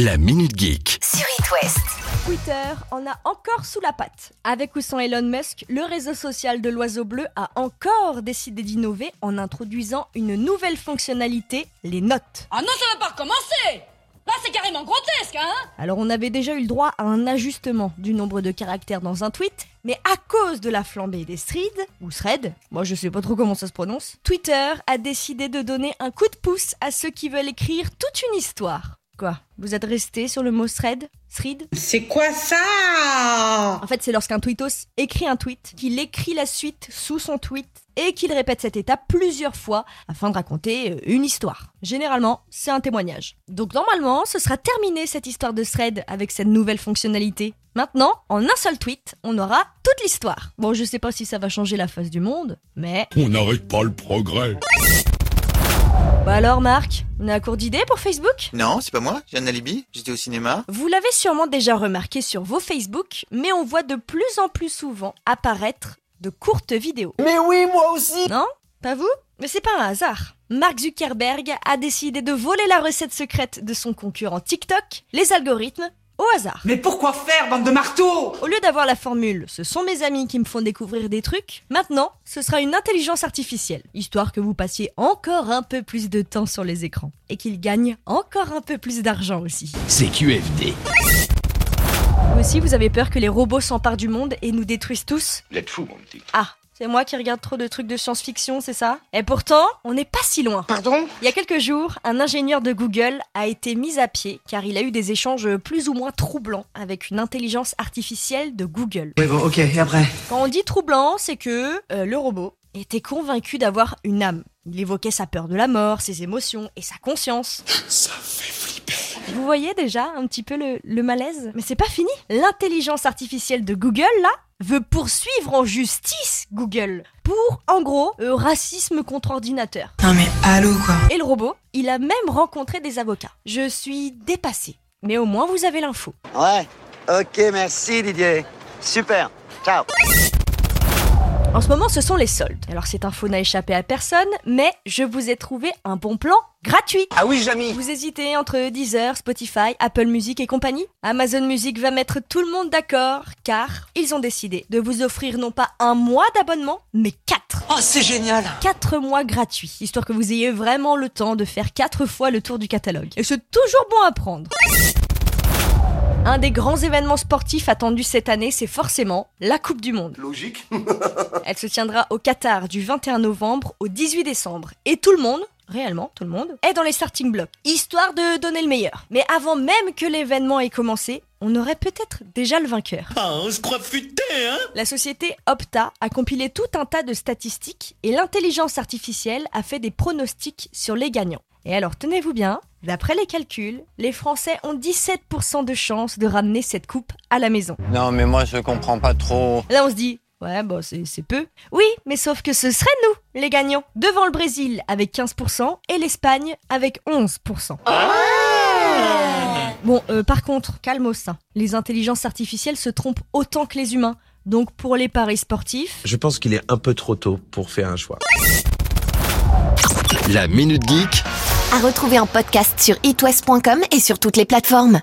La Minute Geek. sur It West. Twitter en a encore sous la patte. Avec ou sans Elon Musk, le réseau social de l'oiseau bleu a encore décidé d'innover en introduisant une nouvelle fonctionnalité, les notes. Ah non, ça va pas recommencer Là, c'est carrément grotesque, hein Alors on avait déjà eu le droit à un ajustement du nombre de caractères dans un tweet, mais à cause de la flambée des threads, ou thread, moi je sais pas trop comment ça se prononce, Twitter a décidé de donner un coup de pouce à ceux qui veulent écrire toute une histoire. Quoi Vous êtes resté sur le mot thread Thread C'est quoi ça En fait, c'est lorsqu'un tweetos écrit un tweet, qu'il écrit la suite sous son tweet et qu'il répète cette étape plusieurs fois afin de raconter euh, une histoire. Généralement, c'est un témoignage. Donc normalement, ce sera terminé cette histoire de thread avec cette nouvelle fonctionnalité. Maintenant, en un seul tweet, on aura toute l'histoire. Bon, je sais pas si ça va changer la face du monde, mais... On n'arrête pas le progrès. Bah alors Marc, on est à court d'idées pour Facebook? Non, c'est pas moi, j'ai un alibi, j'étais au cinéma. Vous l'avez sûrement déjà remarqué sur vos Facebook, mais on voit de plus en plus souvent apparaître de courtes vidéos. Mais oui, moi aussi Non? Pas vous? Mais c'est pas un hasard. Mark Zuckerberg a décidé de voler la recette secrète de son concurrent TikTok, les algorithmes, au hasard. Mais pourquoi faire, bande de marteaux? Au lieu d'avoir la formule ce sont mes amis qui me font découvrir des trucs, maintenant ce sera une intelligence artificielle, histoire que vous passiez encore un peu plus de temps sur les écrans et qu'ils gagnent encore un peu plus d'argent aussi. C'est QFD. Vous aussi vous avez peur que les robots s'emparent du monde et nous détruisent tous? Vous êtes fou, mon petit. Ah, c'est moi qui regarde trop de trucs de science-fiction, c'est ça? Et pourtant, on n'est pas si loin. Pardon? Il y a quelques jours, un ingénieur de Google a été mis à pied car il a eu des échanges plus ou moins troublants avec une intelligence artificielle de Google. Oui, bon, ok, et après? Quand on dit troublant, c'est que euh, le robot était convaincu d'avoir une âme. Il évoquait sa peur de la mort, ses émotions et sa conscience. Ça fait flipper. Vous voyez déjà un petit peu le, le malaise Mais c'est pas fini L'intelligence artificielle de Google, là, veut poursuivre en justice Google pour, en gros, euh, racisme contre ordinateur. Non mais allô, quoi Et le robot, il a même rencontré des avocats. Je suis dépassée. Mais au moins vous avez l'info. Ouais. Ok, merci Didier. Super. Ciao. En ce moment, ce sont les soldes. Alors cette info n'a échappé à personne, mais je vous ai trouvé un bon plan gratuit. Ah oui, Jamy Vous hésitez entre Deezer, Spotify, Apple Music et compagnie? Amazon Music va mettre tout le monde d'accord, car ils ont décidé de vous offrir non pas un mois d'abonnement, mais quatre. Oh, c'est génial 4 mois gratuits, histoire que vous ayez vraiment le temps de faire 4 fois le tour du catalogue. Et c'est toujours bon à prendre. Un des grands événements sportifs attendus cette année, c'est forcément la Coupe du Monde. Logique. Elle se tiendra au Qatar du 21 novembre au 18 décembre. Et tout le monde, réellement tout le monde, est dans les starting blocks, histoire de donner le meilleur. Mais avant même que l'événement ait commencé, on aurait peut-être déjà le vainqueur. Ah, on se croit futé, hein? La société Opta a compilé tout un tas de statistiques et l'intelligence artificielle a fait des pronostics sur les gagnants. Et alors tenez-vous bien, d'après les calculs, les Français ont 17% de chance de ramener cette coupe à la maison. Non, mais moi je comprends pas trop. Là on se dit, ouais bah c'est c'est peu. Oui, mais sauf que ce serait nous, les gagnants, devant le Brésil avec 15% et l'Espagne avec 11%. Bon, euh, par contre, calmos, hein. les intelligences artificielles se trompent autant que les humains. Donc pour les paris sportifs, Je pense qu'il est un peu trop tôt pour faire un choix. La Minute Geek. À retrouver en podcast sur itwest.com et sur toutes les plateformes.